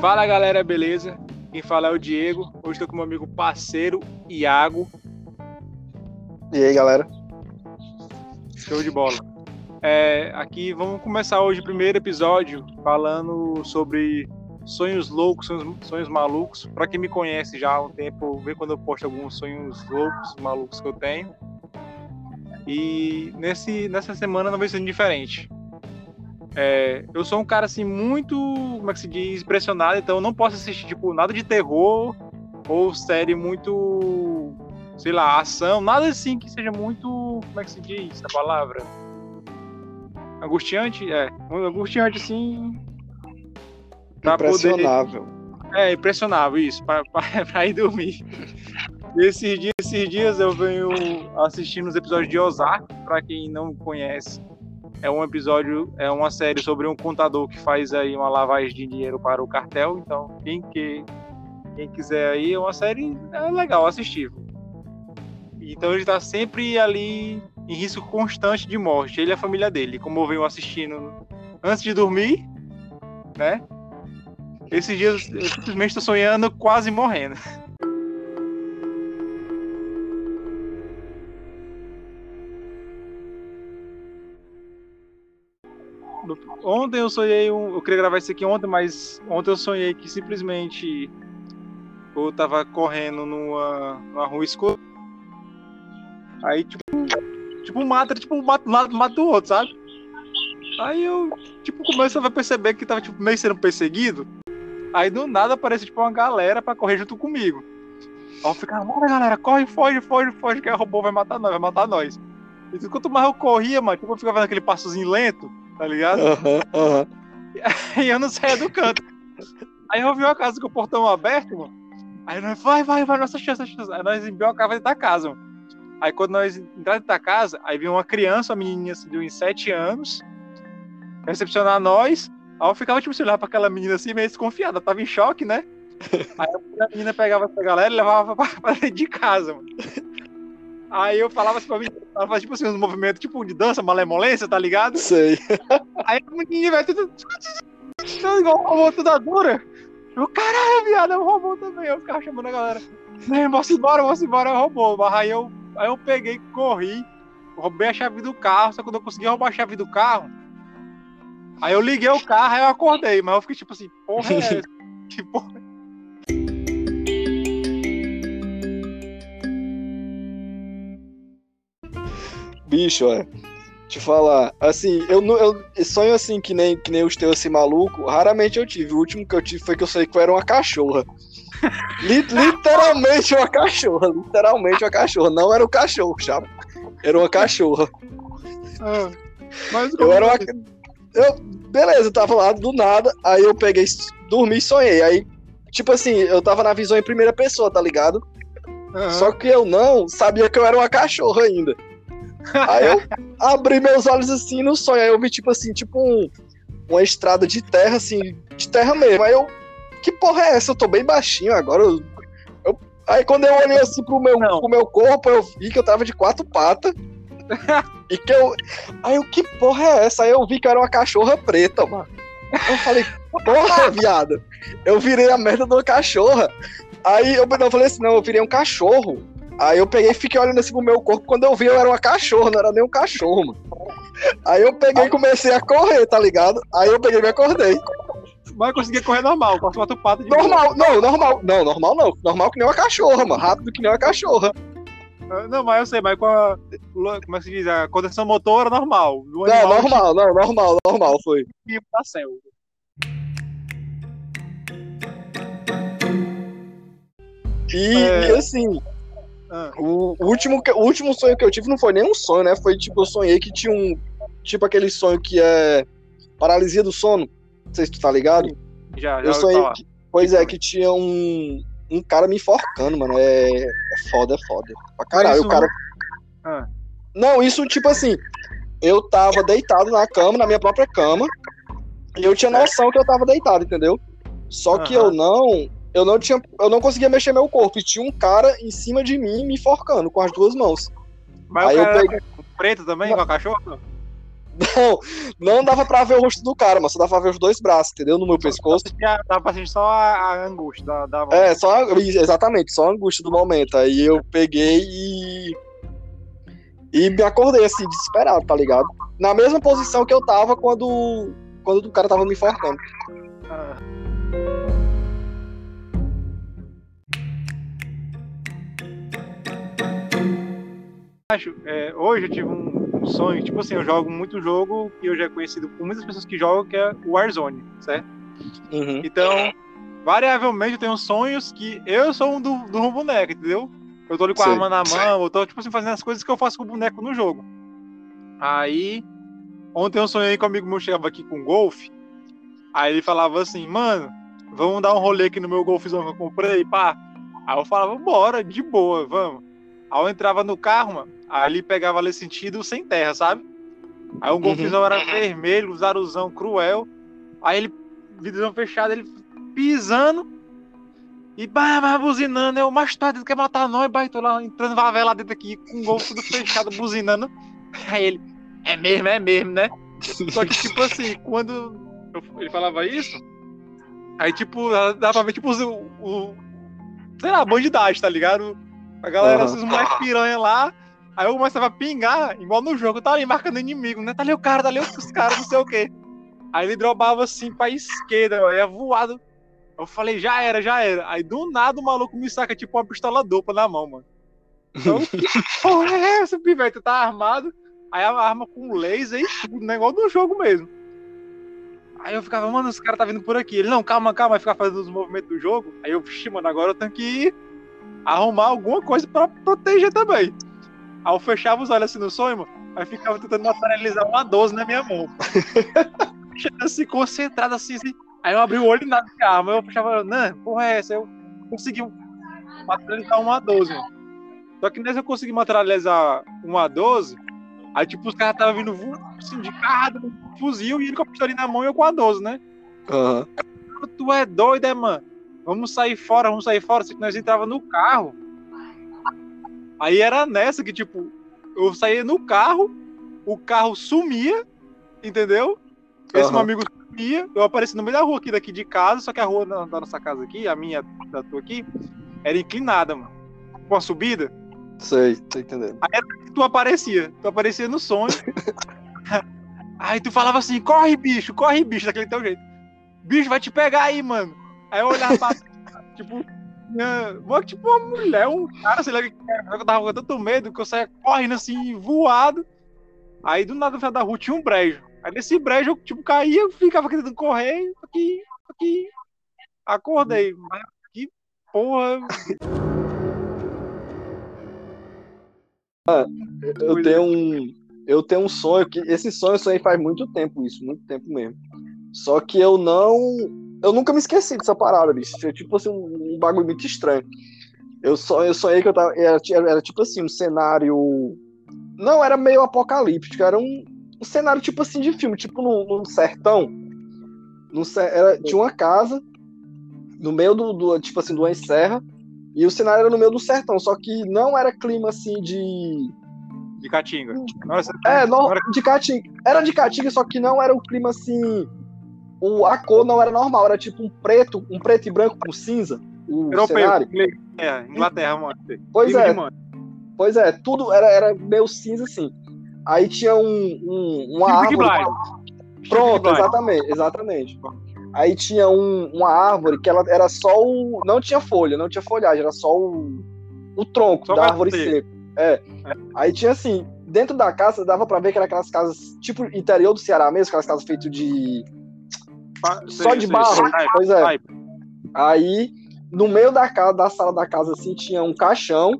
Fala galera, beleza? Quem fala é o Diego. Hoje estou com meu amigo parceiro Iago. E aí, galera? Show de bola. É, aqui vamos começar hoje o primeiro episódio falando sobre sonhos loucos, sonhos, sonhos malucos. Para quem me conhece já há um tempo, vê quando eu posto alguns sonhos loucos, malucos que eu tenho. E nesse, nessa semana não vai ser diferente. É, eu sou um cara assim muito, como é que se diz, impressionado, então eu não posso assistir tipo nada de terror ou série muito, sei lá, ação, nada assim que seja muito, como é que se diz a palavra? Angustiante, é, angustiante assim. Impressionável. Poder, é, impressionável isso, para ir dormir. Esses dias, esses dias eu venho assistindo os episódios de Ozark, para quem não conhece é um episódio, é uma série sobre um contador que faz aí uma lavagem de dinheiro para o cartel. Então, quem, que, quem quiser aí, é uma série é legal, assistível. Então ele está sempre ali em risco constante de morte, ele e a família dele, como eu venho assistindo antes de dormir, né? Esses dias eu simplesmente estou sonhando quase morrendo. Ontem eu sonhei um. Eu queria gravar isso aqui ontem, mas ontem eu sonhei que simplesmente eu tava correndo numa, numa rua escura. Aí, tipo, tipo, mata, tipo, mata, mata, mata o outro, sabe? Aí eu, tipo, começo a perceber que tava, tipo, meio sendo perseguido. Aí do nada aparece, tipo, uma galera pra correr junto comigo. Aí eu ficava, bora galera, corre, foge, foge, foge, que o robô vai matar nós, vai matar nós. E quanto mais eu corria, mano, tipo, eu ficava aquele passozinho lento tá ligado? Aham, aham. E eu não saía do canto. Aí eu vi a casa com o portão aberto, mano. Aí nós, vai, vai, vai, nossa chance, nossa chance. Aí nós enviamos a casa dentro da casa, mano. Aí quando nós entramos dentro da casa, aí viu uma criança, uma menininha assim, de uns 7 anos, recepcionar nós. Aí eu ficava, tipo, se olhar pra aquela menina assim, meio desconfiada, tava em choque, né? Aí a menina pegava essa galera e levava pra, pra dentro de casa, mano. Aí eu falava assim pra mim, ela fazia tipo assim, uns movimentos tipo de dança, malemolência, tá ligado? Sei. Aí a menina, velho, tudo. igual um robô toda dura. Eu, caralho, viado, é um robô também. Eu ficava chamando a galera. Vem, vamos embora, vamos embora, é um robô. Aí eu, aí eu peguei, corri, roubei a chave do carro, só que quando eu consegui roubar a chave do carro, aí eu liguei o carro, aí eu acordei, mas eu fiquei tipo assim, porra é essa? que porra Bicho, é. Te falar, assim, eu, eu sonho assim, que nem, que nem os teus assim, maluco, raramente eu tive. O último que eu tive foi que eu sei que eu era uma cachorra. literalmente uma cachorra, literalmente uma cachorra. Não era um cachorro, já. Era uma cachorra. Ah, mas eu era uma. Eu, beleza, eu tava lá do nada, aí eu peguei, dormi e sonhei. Aí, tipo assim, eu tava na visão em primeira pessoa, tá ligado? Uhum. Só que eu não sabia que eu era uma cachorra ainda. Aí eu abri meus olhos assim no sonho. Aí eu vi, tipo assim, tipo um, uma estrada de terra, assim, de terra mesmo. Aí eu, que porra é essa? Eu tô bem baixinho agora. Eu, eu... aí quando eu olhei assim pro meu, pro meu corpo, eu vi que eu tava de quatro patas. e que eu. Aí eu, que porra é essa? Aí eu vi que eu era uma cachorra preta, mano. Eu falei, porra, viado. Eu virei a merda de uma cachorra. Aí eu, eu falei assim, não, eu virei um cachorro. Aí eu peguei e fiquei olhando assim pro meu corpo. Quando eu vi, eu era uma cachorra, não era nem um cachorro, mano. Aí eu peguei e comecei a correr, tá ligado? Aí eu peguei e me acordei. Mas eu consegui correr normal, com as quatro patas de Normal, não, normal. Não, normal não. Normal que nem uma cachorra, mano. Rápido que nem uma cachorra. Não, mas eu sei, mas com a. Como é que se diz? A condição motora normal. Não, normal, não, normal, normal, foi. E selva. E, é... e assim, Ah. O, o último, o último sonho que eu tive não foi nem um sonho, né? Foi tipo, eu sonhei que tinha um. Tipo aquele sonho que é paralisia do sono. Não sei se tu tá ligado. Já, já Eu sonhei. Que, pois é, que tinha um. Um cara me enforcando, mano. É, é foda, é foda. Pra caralho. isso O cara. Ah. Não, isso tipo assim. Eu tava deitado na cama, na minha própria cama. E eu tinha noção que eu tava deitado, entendeu? Só que eu não. Eu não tinha. Eu não conseguia mexer meu corpo. E tinha um cara em cima de mim me enforcando com as duas mãos. Mas Aí o eu cara peguei- era preto também, com a cachorra? Não, não dava pra ver o rosto do cara, mas só dava pra ver os dois braços, entendeu? No meu pescoço. Dava pra sentir só a, angústia. Dava... É, só, exatamente, só a angústia do momento. Aí eu peguei e. E me acordei assim, desesperado, tá ligado? Na mesma posição que eu tava quando, quando o cara tava me enforcando. Ah. Acho, é, hoje eu tive um, um, sonho, tipo assim, eu jogo muito jogo que hoje é conhecido por muitas pessoas que jogam, que é o Warzone, certo? Uhum. Então, variavelmente eu tenho sonhos que eu sou um do, do um boneco, entendeu? Eu tô ali com a arma na mão, eu tô, tipo assim, fazendo as coisas que eu faço com o boneco no jogo. Aí, ontem eu sonhei com um amigo meu chegava aqui com golfe, aí ele falava assim, mano, vamos dar um rolê aqui no meu golfezão que eu comprei, pá. Aí eu falava, bora, de boa, vamos. Aí eu entrava no carro, mano, aí ele pegava ali sentido sem terra, sabe? Aí o uhum. golfezão uhum. era vermelho, zaruzão cruel. Aí ele, vidrão fechado, ele pisando e bah, bah, buzinando. Eu, mais tarde, quer matar nós, bah, tô lá entrando favela dentro aqui com o golfe tudo fechado, buzinando. Aí ele, é mesmo, é mesmo, né? Só que, tipo assim, quando ele falava isso, aí, tipo, dava pra ver, tipo, o, o sei lá, bandidagem, tá ligado? A galera, uhum. esses moleques piranha lá. Aí eu começava a pingar, igual no jogo, tá ali marcando inimigo, né? Tá ali o cara, tá ali os caras, não sei o quê. Aí ele dropava assim pra esquerda, ia voado. Eu falei, já era, já era. Aí do nada o maluco me saca tipo uma pistola dupla na mão, mano. Então, que porra é essa, pivete? Tá armado. Aí a arma com laser e tudo, negócio do jogo mesmo. Aí eu ficava, mano, esse cara tá vindo por aqui. Ele, não, calma, calma, vai ficar fazendo os movimentos do jogo. Aí eu, vixi, mano, agora eu tenho que arrumar alguma coisa pra proteger também. Aí eu fechava os olhos assim no sonho, mano, aí ficava tentando materializar uma 12 na minha mão. assim, concentrado assim, assim. Aí eu abri o olho e nada de arma. Eu fechava, não, porra é essa? Eu consegui materializar uma 12, mano. Só que nessa eu consegui materializar uma 12, aí tipo, os caras estavam vindo assim, de carro, um fuzil, e ele com a pistola na mão e eu com a 12, né? Uhum. Tu é doido, é, mano? Vamos sair fora, vamos sair fora. Se nós entrava no carro. Aí era nessa que, tipo, eu saía no carro, o carro sumia, entendeu? Esse uhum. meu amigo sumia, eu apareci no meio da rua aqui daqui de casa, só que a rua da, da nossa casa aqui, a minha, da tua aqui, era inclinada, mano. Com a subida. Sei, tô entendendo. Aí era que tu aparecia. Tu aparecia no sonho. aí tu falava assim, corre, bicho, corre, bicho, daquele teu jeito. Bicho, vai te pegar aí, mano. Aí eu olhava pra tipo, minha, tipo uma mulher, um cara, sei lá que eu tava com tanto medo que eu saía correndo assim, voado. Aí do nada no final da rua tinha um brejo. Aí nesse brejo eu tipo caía, ficava querendo correr, aqui, aqui. Acordei. Mas que porra. Ah, eu tenho um. Eu tenho um sonho que. Esse sonho eu sonhei faz muito tempo, isso, muito tempo mesmo. Só que eu não. Eu nunca me esqueci dessa parada, bicho. Foi tipo assim, um, um bagulho muito estranho. Eu, só, eu sonhei que eu tava. Era, era tipo assim, um cenário. Não, era meio apocalíptico, era um, um cenário tipo assim de filme, tipo num, num sertão. Num, era, tinha uma casa no meio do, do, tipo assim, de uma serra, e o cenário era no meio do sertão, só que não era clima assim de. De Caatinga. Nossa, é, não, de Caatinga. Era de Caatinga, só que não era o clima assim. O, a cor não era normal, era tipo um preto, um preto e branco com cinza. O Europeu, cenário. É, Inglaterra, mano. Pois é. Pois é, tudo era, era meio cinza assim. Aí tinha um, um uma tipo árvore. Pronto, exatamente, exatamente. Aí tinha um, uma árvore que ela era só o. Não tinha folha, não tinha folhagem, era só o, o tronco só da árvore seca. É. é. Aí tinha assim, dentro da casa dava pra ver que era aquelas casas, tipo interior do Ceará mesmo, aquelas casas feitas de. Só de barro. Pois é. Aí, no meio da casa, da sala da casa, assim, tinha um caixão.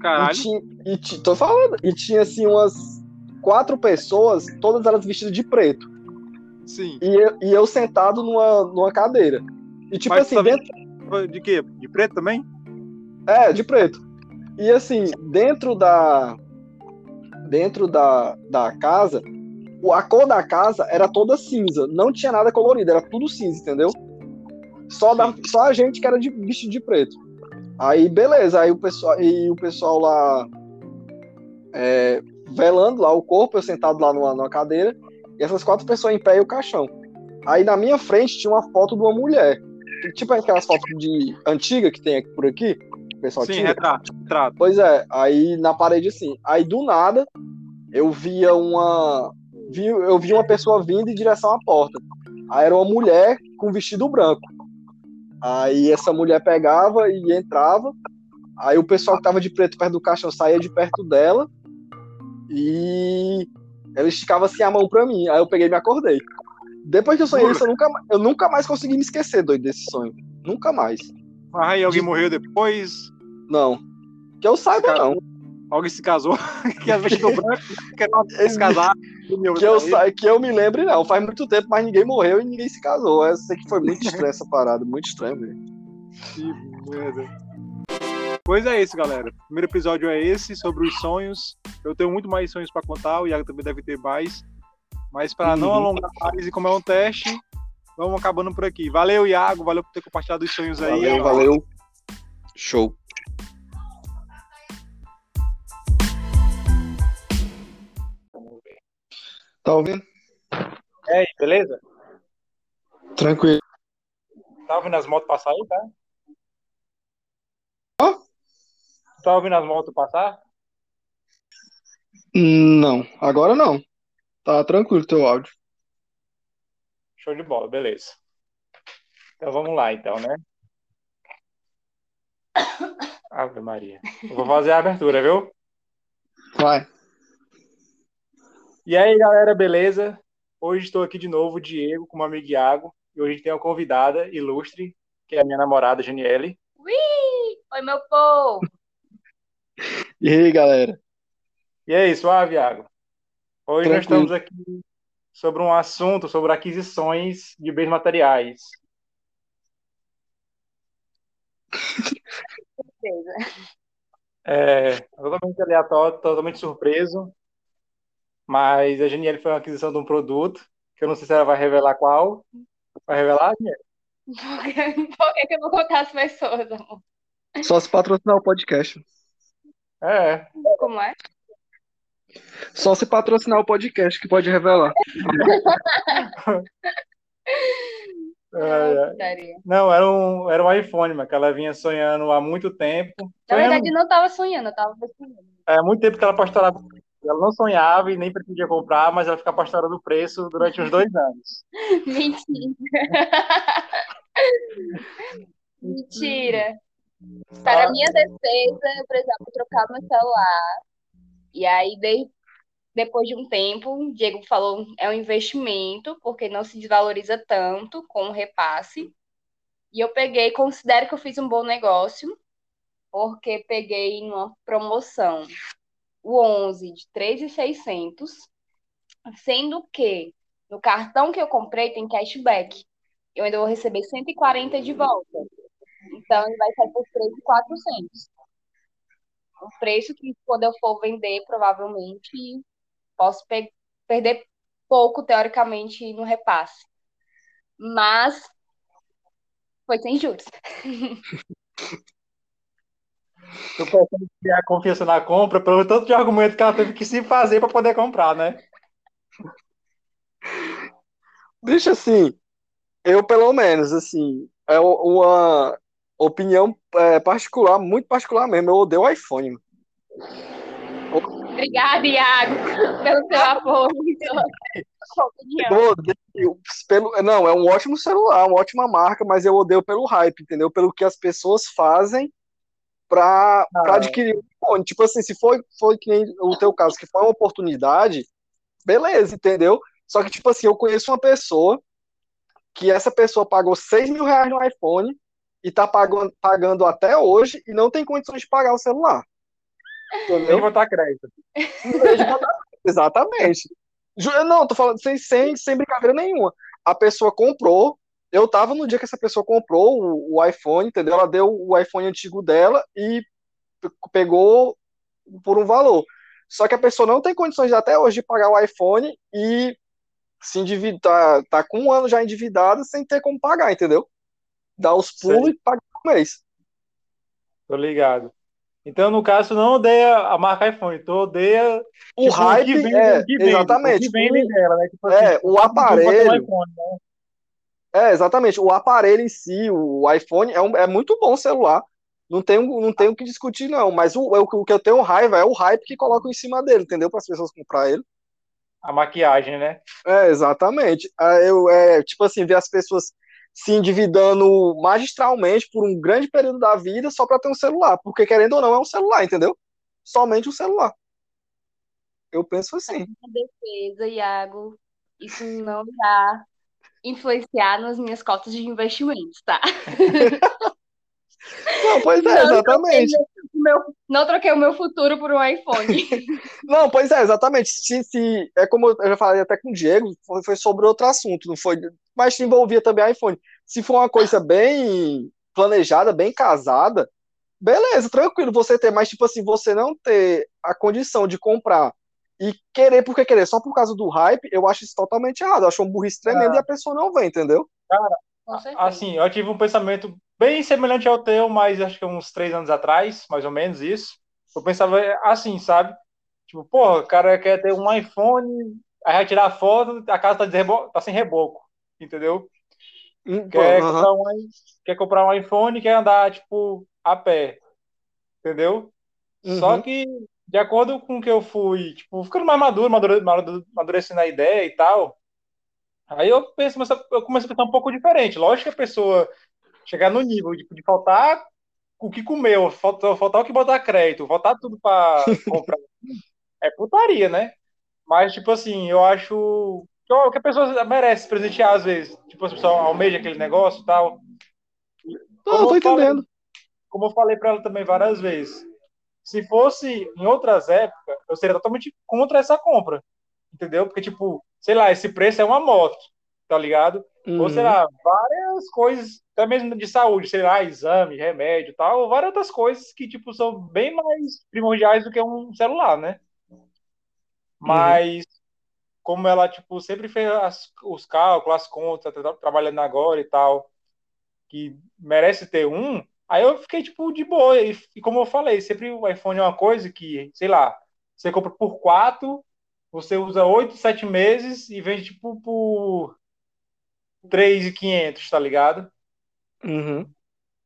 Caralho. E tinha, e tô falando. E tinha assim umas quatro pessoas, todas elas vestidas de preto. Sim. E eu, e eu sentado numa, numa cadeira. E tipo Mas assim, dentro. De quê? De preto também? É, de preto. E assim, dentro da. Dentro da, da casa, a cor da casa era toda cinza. Não tinha nada colorido, era tudo cinza, entendeu? Só, da, só a gente que era de vestido de preto. Aí, beleza. Aí o pessoal, e o pessoal lá é, velando lá o corpo, eu sentado lá numa, numa cadeira, e essas quatro pessoas em pé e o caixão. Aí na minha frente tinha uma foto de uma mulher. Tipo aquelas fotos de antiga que tem aqui por aqui. O pessoal Sim, tira. retrato, retrato. Pois é, aí na parede assim. Aí do nada eu via uma. Vi, eu vi uma pessoa vindo em direção à porta. Aí era uma mulher com vestido branco. Aí essa mulher pegava e entrava. Aí o pessoal que tava de preto perto do caixão saía de perto dela. E ela esticava assim a mão pra mim. Aí eu peguei e me acordei. Depois que eu sonhei isso, eu nunca, eu nunca mais consegui me esquecer, doido, desse sonho. Nunca mais. Aí alguém morreu depois, Não. Que eu saiba, Cara, não. Alguém se casou, que é vestido branco, quer não se casar. Que eu, sa... que eu me lembre, não. Faz muito tempo, mas ninguém morreu e ninguém se casou. Eu sei que foi muito estranho essa parada. Muito estranho mesmo. Que merda. Pois é isso, galera. O primeiro episódio é esse, sobre os sonhos. Eu tenho muito mais sonhos pra contar, o Iago também deve ter mais. Mas para não Uhum. alongar mais e como é um teste, vamos acabando por aqui. Valeu, Iago. Valeu por ter compartilhado os sonhos aí. Valeu, valeu. Show. Tá ouvindo? E aí, beleza? Tranquilo. Tá ouvindo as motos passar aí, tá? Hã? Tá ouvindo as motos passar? Não, agora não. Tá tranquilo teu áudio. Show de bola, beleza. Então vamos lá, então, né? Ave Maria. Eu vou fazer a abertura, viu? Vai. E aí, galera, beleza? Hoje estou aqui de novo, Diego, com o meu amigo Iago. E hoje a gente tem uma convidada ilustre, que é a minha namorada, Janiele. Ui! Oi, meu povo! E aí, galera? E aí, suave, Iago? Hoje nós Tranquilo. estamos aqui sobre um assunto sobre aquisições de bens materiais. É totalmente aleatório, totalmente surpreso. Mas a Janiele foi uma aquisição de um produto, que eu não sei se ela vai revelar qual. Vai revelar, Janiele? Por que, por que que eu vou contar as pessoas, amor? Só se patrocinar o podcast. É, Como é? Só se patrocinar o podcast que pode revelar. é, é. Não, era um, era um iPhone, mas que ela vinha sonhando há muito tempo. Na Sonhando, verdade, não tava sonhando, eu tava sonhando. é, há muito tempo que ela pastorava. Ela não sonhava e nem pretendia comprar, mas ela ficava pastorando o preço durante uns dois anos. Mentira. Mentira. Para minha defesa, eu precisava trocar meu celular. E aí, de- depois de um tempo, o Diego falou, é um investimento, porque não se desvaloriza tanto com o repasse. E eu peguei, considero que eu fiz um bom negócio, porque peguei numa promoção o 11 de 3.600, sendo que no cartão que eu comprei tem cashback. Eu ainda vou receber 140 de volta. Então, ele vai sair por 3.400. Um preço que, quando eu for vender, provavelmente posso pe- perder pouco, teoricamente, no repasse. Mas foi sem juros. Eu pensando em criar confiança na compra pelo tanto de argumento que ela teve que se fazer para poder comprar, né? Deixa assim, eu pelo menos, assim, é uma opinião é, particular, muito particular mesmo. Eu odeio o iPhone. Obrigada, Iago, pelo seu apoio. Eu odeio pelo, não, é um ótimo celular, uma ótima marca, mas eu odeio pelo hype, entendeu? Pelo que as pessoas fazem pra, pra Ah. adquirir o iPhone. Tipo assim, se foi, foi que nem o teu caso, que foi uma oportunidade, beleza, entendeu? Só que, tipo assim, eu conheço uma pessoa que essa pessoa pagou 6 mil reais no iPhone e tá pagando, pagando até hoje e não tem condições de pagar o celular. Nem Entendeu? botar crédito. Exatamente. Não, tô falando sem, sem, sem brincadeira nenhuma. A pessoa comprou. Eu tava no dia que essa pessoa comprou o, o iPhone, entendeu? Ela deu o iPhone antigo dela e pe- pegou por um valor. Só que a pessoa não tem condições até hoje de pagar o iPhone e se endividar, tá, tá com um ano já endividada sem ter como pagar, entendeu? Dá os pulos Sei. e paga por mês. Tô ligado. Então, no caso, não odeia a marca iPhone, tu odeia O tipo, hype que vende, é, que vende, exatamente. o que vendem dela, né? Tipo É, assim, o aparelho- um iPhone, né? É, exatamente. O aparelho em si, o iPhone, é, um, é muito bom celular. Não tem, não tem o que discutir, não. Mas o, o, o que eu tenho raiva é o hype que colocam em cima dele, entendeu? Para as pessoas comprar ele. A maquiagem, né? É, exatamente. Ah, Eu, é, tipo assim, ver as pessoas se endividando magistralmente por um grande período da vida só para ter um celular. Porque, querendo ou não, é um celular, entendeu? Somente um celular. Eu penso assim. Defesa, Iago, isso não irá influenciar nas minhas cotas de investimentos, tá? Não, pois é, Não exatamente. O meu- não troquei o meu futuro por um iPhone. Não, pois é, exatamente. Se, se, é como eu já falei até com o Diego, foi, foi sobre outro assunto, não foi, mas se envolvia também iPhone. Se for uma coisa bem planejada, bem casada, beleza, tranquilo você ter, mas tipo assim, você não ter a condição de comprar e querer porque querer, só por causa do hype, eu acho isso totalmente errado. Eu acho um burrice tremendo e a pessoa não vem, entendeu? Certeza. Assim, eu tive um pensamento bem semelhante ao teu, mas acho que uns três anos atrás, mais ou menos isso. Eu pensava assim, sabe? Tipo, porra, o cara quer ter um iPhone, aí vai tirar a foto, a casa tá, tá sem reboco, entendeu? Hum, Quer, comprar um, quer comprar um iPhone quer andar, tipo, a pé, entendeu? Só Uhum. que, de acordo com o que eu fui, tipo, ficando mais maduro, madure- madure- amadurecendo a ideia e tal, aí eu penso, eu comecei a pensar um pouco diferente. Lógico que a pessoa chegar no nível de, de faltar o que comeu, faltar, faltar o que botar crédito, faltar tudo para comprar, é putaria, né? Mas, tipo assim, eu acho que que a pessoa merece presentear às vezes. Tipo, a pessoa almeja aquele negócio e tal. Não, eu tô eu falei, entendendo. como eu falei para ela também várias vezes, se fosse em outras épocas, eu seria totalmente contra essa compra, entendeu? Porque, tipo, sei lá, esse preço é uma moto, tá ligado? Ou, sei Uhum. lá, várias coisas, até mesmo de saúde, sei lá, exame, remédio tal, várias outras coisas que, tipo, são bem mais primordiais do que um celular, né? Mas, como ela, tipo, sempre fez as- os cálculos, as contas, tá tra- trabalhando agora e tal, que merece ter um, aí eu fiquei, tipo, de boa. E, e como eu falei, sempre o iPhone é uma coisa que, sei lá, você compra por quatro, você usa oito, sete meses e vende, tipo, por 3.500, tá ligado? Uhum.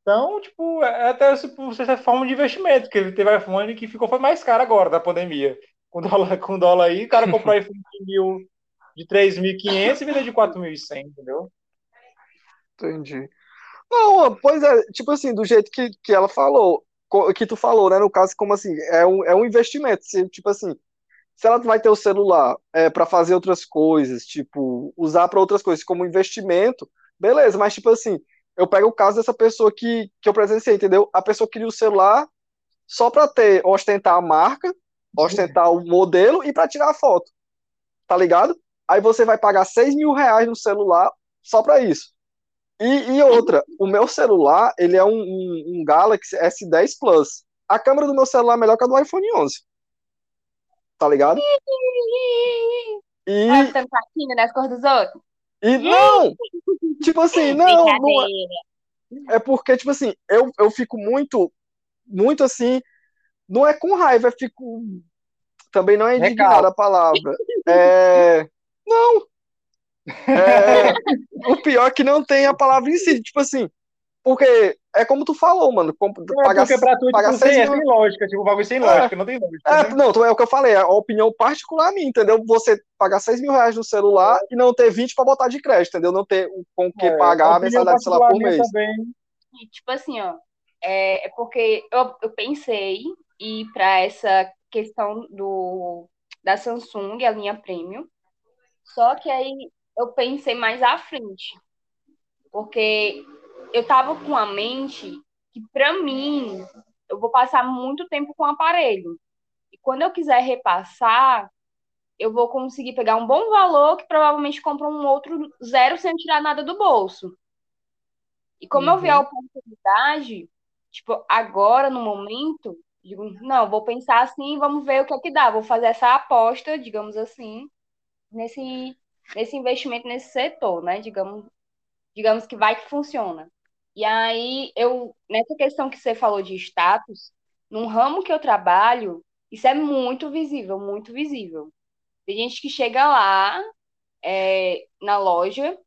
Então, tipo, é até tipo, certa forma de investimento, porque teve iPhone que ficou foi mais caro agora da pandemia. Com dólar, com dólar aí, o cara comprou iPhone de, mil, de 3.500 e vendeu de 4.100, entendeu? Entendi. Não, pois é, tipo assim, do jeito que, que ela falou, que tu falou, né? No caso, como assim, é um, é um investimento. Se, tipo assim, se ela vai ter o celular é, para fazer outras coisas, tipo, usar para outras coisas como investimento, beleza, mas tipo assim, eu pego o caso dessa pessoa que, que eu presenciei, entendeu? A pessoa queria o celular só para ter, ostentar a marca, ostentar o modelo e para tirar a foto, tá ligado? Aí você vai pagar 6 mil reais no celular só para isso. E, e outra, o meu celular, ele é um, um, um Galaxy S10 Plus. A câmera do meu celular é melhor que a do iPhone 11. Tá ligado? E, tá aqui nas cores dos outros? e não! Tipo assim, não, não é, é porque, tipo assim, eu, eu fico muito, muito assim, não é com raiva, eu fico, também não é indignado a palavra. É, não. É, o pior é que não tem a palavra em si, tipo assim, porque é como tu falou, mano, comp- É pagar, porque pra tu, pagar tipo, sem, seis é mil- sem lógica, tipo, um bagulho sem É. lógica, não tem lógica. É, né? não, então é o que eu falei, é a opinião particular minha, entendeu? Você pagar 6 mil reais no celular e não ter 20 pra botar de crédito, entendeu? Não ter o- com o que É, pagar a mensalidade do celular por mês. Também. E, tipo assim, ó, é, é porque eu, eu pensei ir para essa questão do da Samsung, a linha Premium, só que aí eu pensei mais à frente, porque eu tava com a mente que para mim eu vou passar muito tempo com o aparelho. E quando eu quiser repassar, eu vou conseguir pegar um bom valor que provavelmente compra um outro zero sem tirar nada do bolso. E como eu vi a oportunidade, tipo, agora no momento, digo, não, vou pensar assim, vamos ver o que é que dá. Vou fazer essa aposta, digamos assim, nesse, nesse investimento nesse setor, né? Digamos, digamos que vai que funciona. E aí, eu, nessa questão que você falou de status, num ramo que eu trabalho, isso é muito visível, muito visível. Tem gente que chega lá é, na loja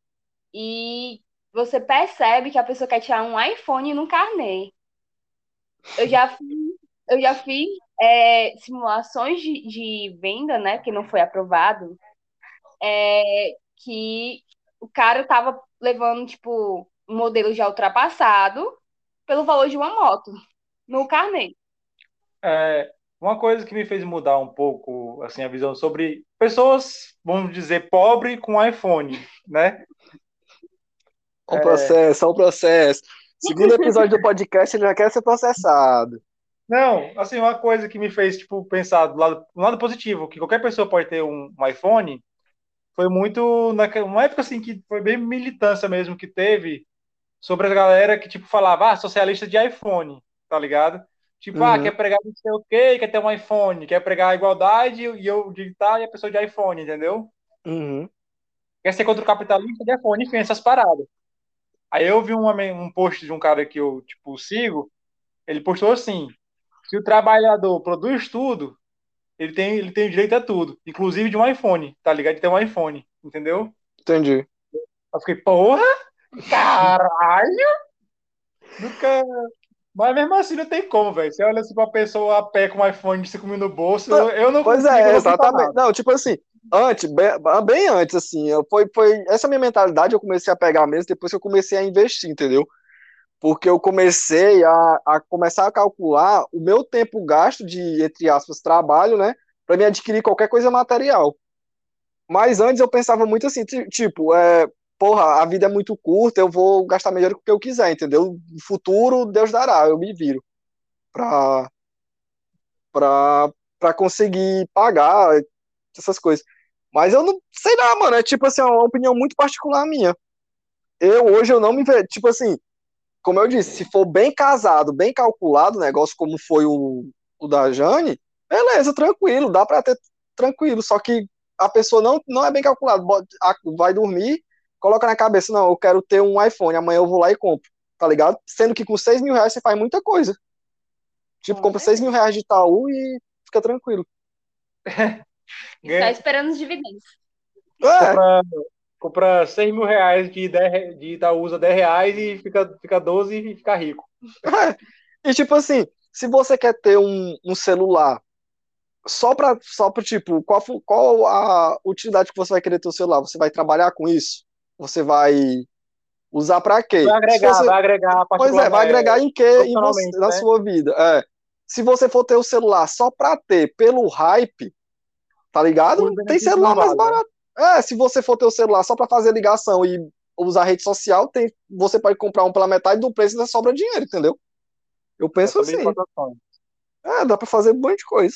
e você percebe que a pessoa quer tirar um iPhone no carnê. Eu já fiz, eu já fiz é, simulações de, de venda, né, que não foi aprovado, é, que o cara tava levando, tipo, um modelo já ultrapassado pelo valor de uma moto no carnê. É, uma coisa que me fez mudar um pouco assim a visão sobre pessoas, vamos dizer, pobre com iPhone, né? Olha o processo, olha o processo. Segundo episódio do podcast, ele já quer ser processado. Não, assim, uma coisa que me fez tipo pensar do lado, do lado positivo, que qualquer pessoa pode ter um, um iPhone, foi muito naquela uma época assim que foi bem militância mesmo que teve sobre a galera que tipo falava, ah, socialista de iPhone, tá ligado? Tipo, ah, Uhum. quer pregar não sei o quê, quer ter um iPhone, quer pregar a igualdade e eu digital e a pessoa de iPhone, entendeu? Uhum. Quer ser contra o capitalista de iPhone, enfim, essas paradas. Aí eu vi uma, um post de um cara que eu, tipo, sigo, ele postou assim, se o trabalhador produz tudo, ele tem, ele tem direito a tudo, inclusive de um iPhone, tá ligado? De ter um iPhone, entendeu? Entendi. Eu fiquei, porra, caralho! Nunca... Mas mesmo assim não tem como, velho. Você olha assim pra pessoa a pé com um iPhone de 5 mil no bolso, eu, eu não Pois é, exatamente. Não, tipo assim, antes, bem, bem antes, assim, eu- foi, foi essa minha mentalidade eu comecei a pegar mesmo depois que eu comecei a investir, entendeu? Porque eu comecei a, a começar a calcular o meu tempo gasto de, entre aspas, trabalho, né, para me adquirir qualquer coisa material. Mas antes eu pensava muito assim, ti- tipo, é, porra, a vida é muito curta, eu vou gastar melhor do que eu quiser, entendeu? No futuro, Deus dará, eu me viro pra conseguir pagar essas coisas. Mas eu não sei lá, mano, é tipo assim, é uma opinião muito particular minha. Eu hoje eu não me vejo, tipo assim, como eu disse, se for bem casado, bem calculado, o negócio como foi o, o da Jane, beleza, tranquilo, dá pra ter tranquilo, só que a pessoa não, não é bem calculado, bota- a- vai dormir, coloca na cabeça, não, eu quero ter um iPhone, amanhã eu vou lá e compro, tá ligado? Sendo que com 6 mil reais você faz muita coisa. Tipo, Com compra 6 mil reais de Itaú e fica tranquilo. E tá esperando os dividendos. É, compra 6 mil reais de, 10, re- de Itaúsa 10 reais e fica, fica 12 e fica rico. E tipo assim, se você quer ter um, um celular só pra, só pra tipo, qual, qual a utilidade que você vai querer ter o celular? Você vai trabalhar com isso? Você vai usar pra quê? Vai agregar, você- vai agregar Pois é, vai particularmente. agregar em quê em você, profissionalmente, na né? sua vida? É. Se você for ter o celular só pra ter pelo hype, tá ligado? Tem celular mais né? barato. É, se você for ter o celular só pra fazer ligação e usar rede social, tem, você pode comprar um pela metade do preço e ainda sobra dinheiro, entendeu? Eu penso assim. É, dá pra fazer um monte de coisa.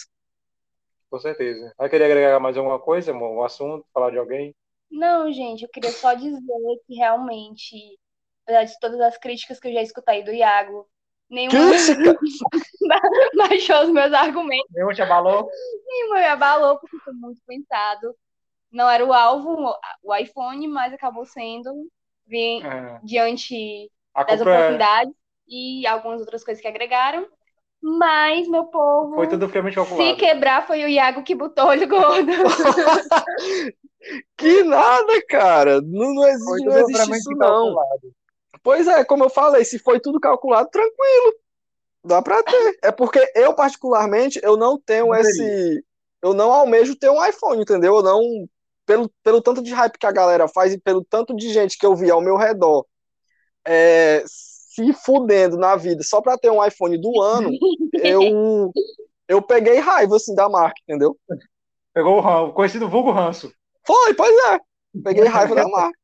Com certeza. Vai querer agregar mais alguma coisa, amor? Um assunto, falar de alguém? Não, gente, eu queria só dizer que realmente, apesar de todas as críticas que eu já escutei do Iago, nenhuma Crítica? baixou os meus argumentos, Nenhum te abalou? nenhuma me abalou, porque foi muito pensado. Não era o alvo, o iPhone, mas acabou sendo, vim É. diante A das é- oportunidades e algumas outras coisas que agregaram. Mas, meu povo, foi tudo friamente se calculado. quebrar foi o Iago que botou olho gordo. Que nada, cara. Não, não existe, não existe isso, não. calculado. Pois é, como eu falei, se foi tudo calculado, tranquilo. Dá pra ter. É porque eu, particularmente, eu não tenho Não esse. Eu não almejo ter um iPhone, entendeu? Eu não. Pelo, pelo tanto de hype que a galera faz e pelo tanto de gente que eu vi ao meu redor é, se fudendo na vida só pra ter um iPhone do ano, eu. Eu peguei raiva, assim, da marca, entendeu? Pegou o conhecido vulgo ranço. Foi, pois é. Peguei raiva da marca.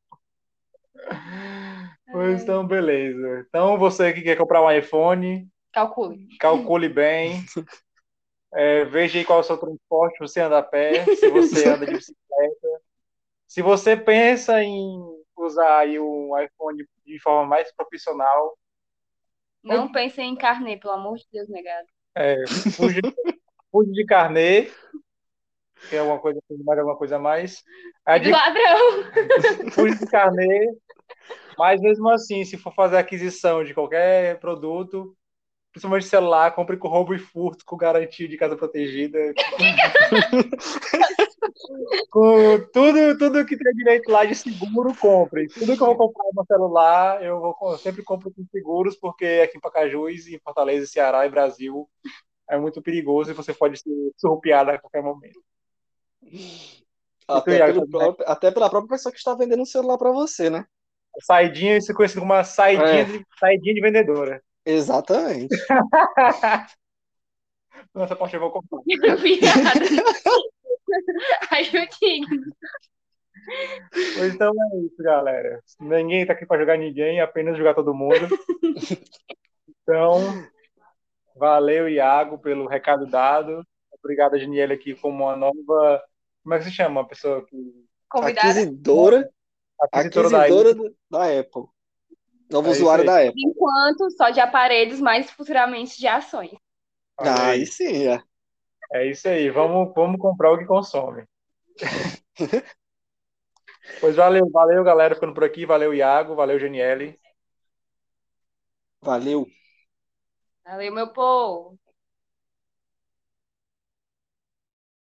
Pois então, beleza. Então, você que quer comprar um iPhone, Calcule. calcule bem. É, veja aí qual é o seu transporte, você anda a pé, se você anda de bicicleta. Se você pensa em usar aí um iPhone de forma mais profissional, Não pensem em carnê, pelo amor de Deus, negado. é, fuja, fuja de carnê, que é alguma coisa, mais alguma coisa a mais. A E dica ladrão. fuja de carnê, mas mesmo assim, se for fazer aquisição de qualquer produto, principalmente celular, compre com roubo e furto, com garantia de casa protegida. com tudo, tudo que tem direito lá de seguro, compre. Tudo que eu vou comprar no celular, eu vou, eu sempre compro com seguros, porque aqui em Pacajus, em Fortaleza, Ceará e Brasil, é muito perigoso e você pode ser surrupiado a qualquer momento. Até, pelo próprio, até pela própria pessoa que está vendendo um celular para você, né? Saidinha, isso é conhecido como uma saidinha, é. de, saidinha de vendedora. Exatamente. Nessa parte eu vou comprar. Ajudinho. Então é isso, galera. Ninguém tá aqui para jogar ninguém, apenas jogar todo mundo. Então, valeu, Iago, pelo recado dado. Obrigado, Daniela, aqui como uma nova. Como é que se chama? Uma pessoa que. Convidada. Aquisitora da, da Apple. Novo é usuário da Apple. Enquanto só de aparelhos, mas futuramente de ações. Ah, aí sim, é. É isso aí. Vamos, vamos comprar o que consome. pois valeu, valeu, galera, ficando por aqui. Valeu, Iago. Valeu, Geniele. Valeu. Valeu, meu povo.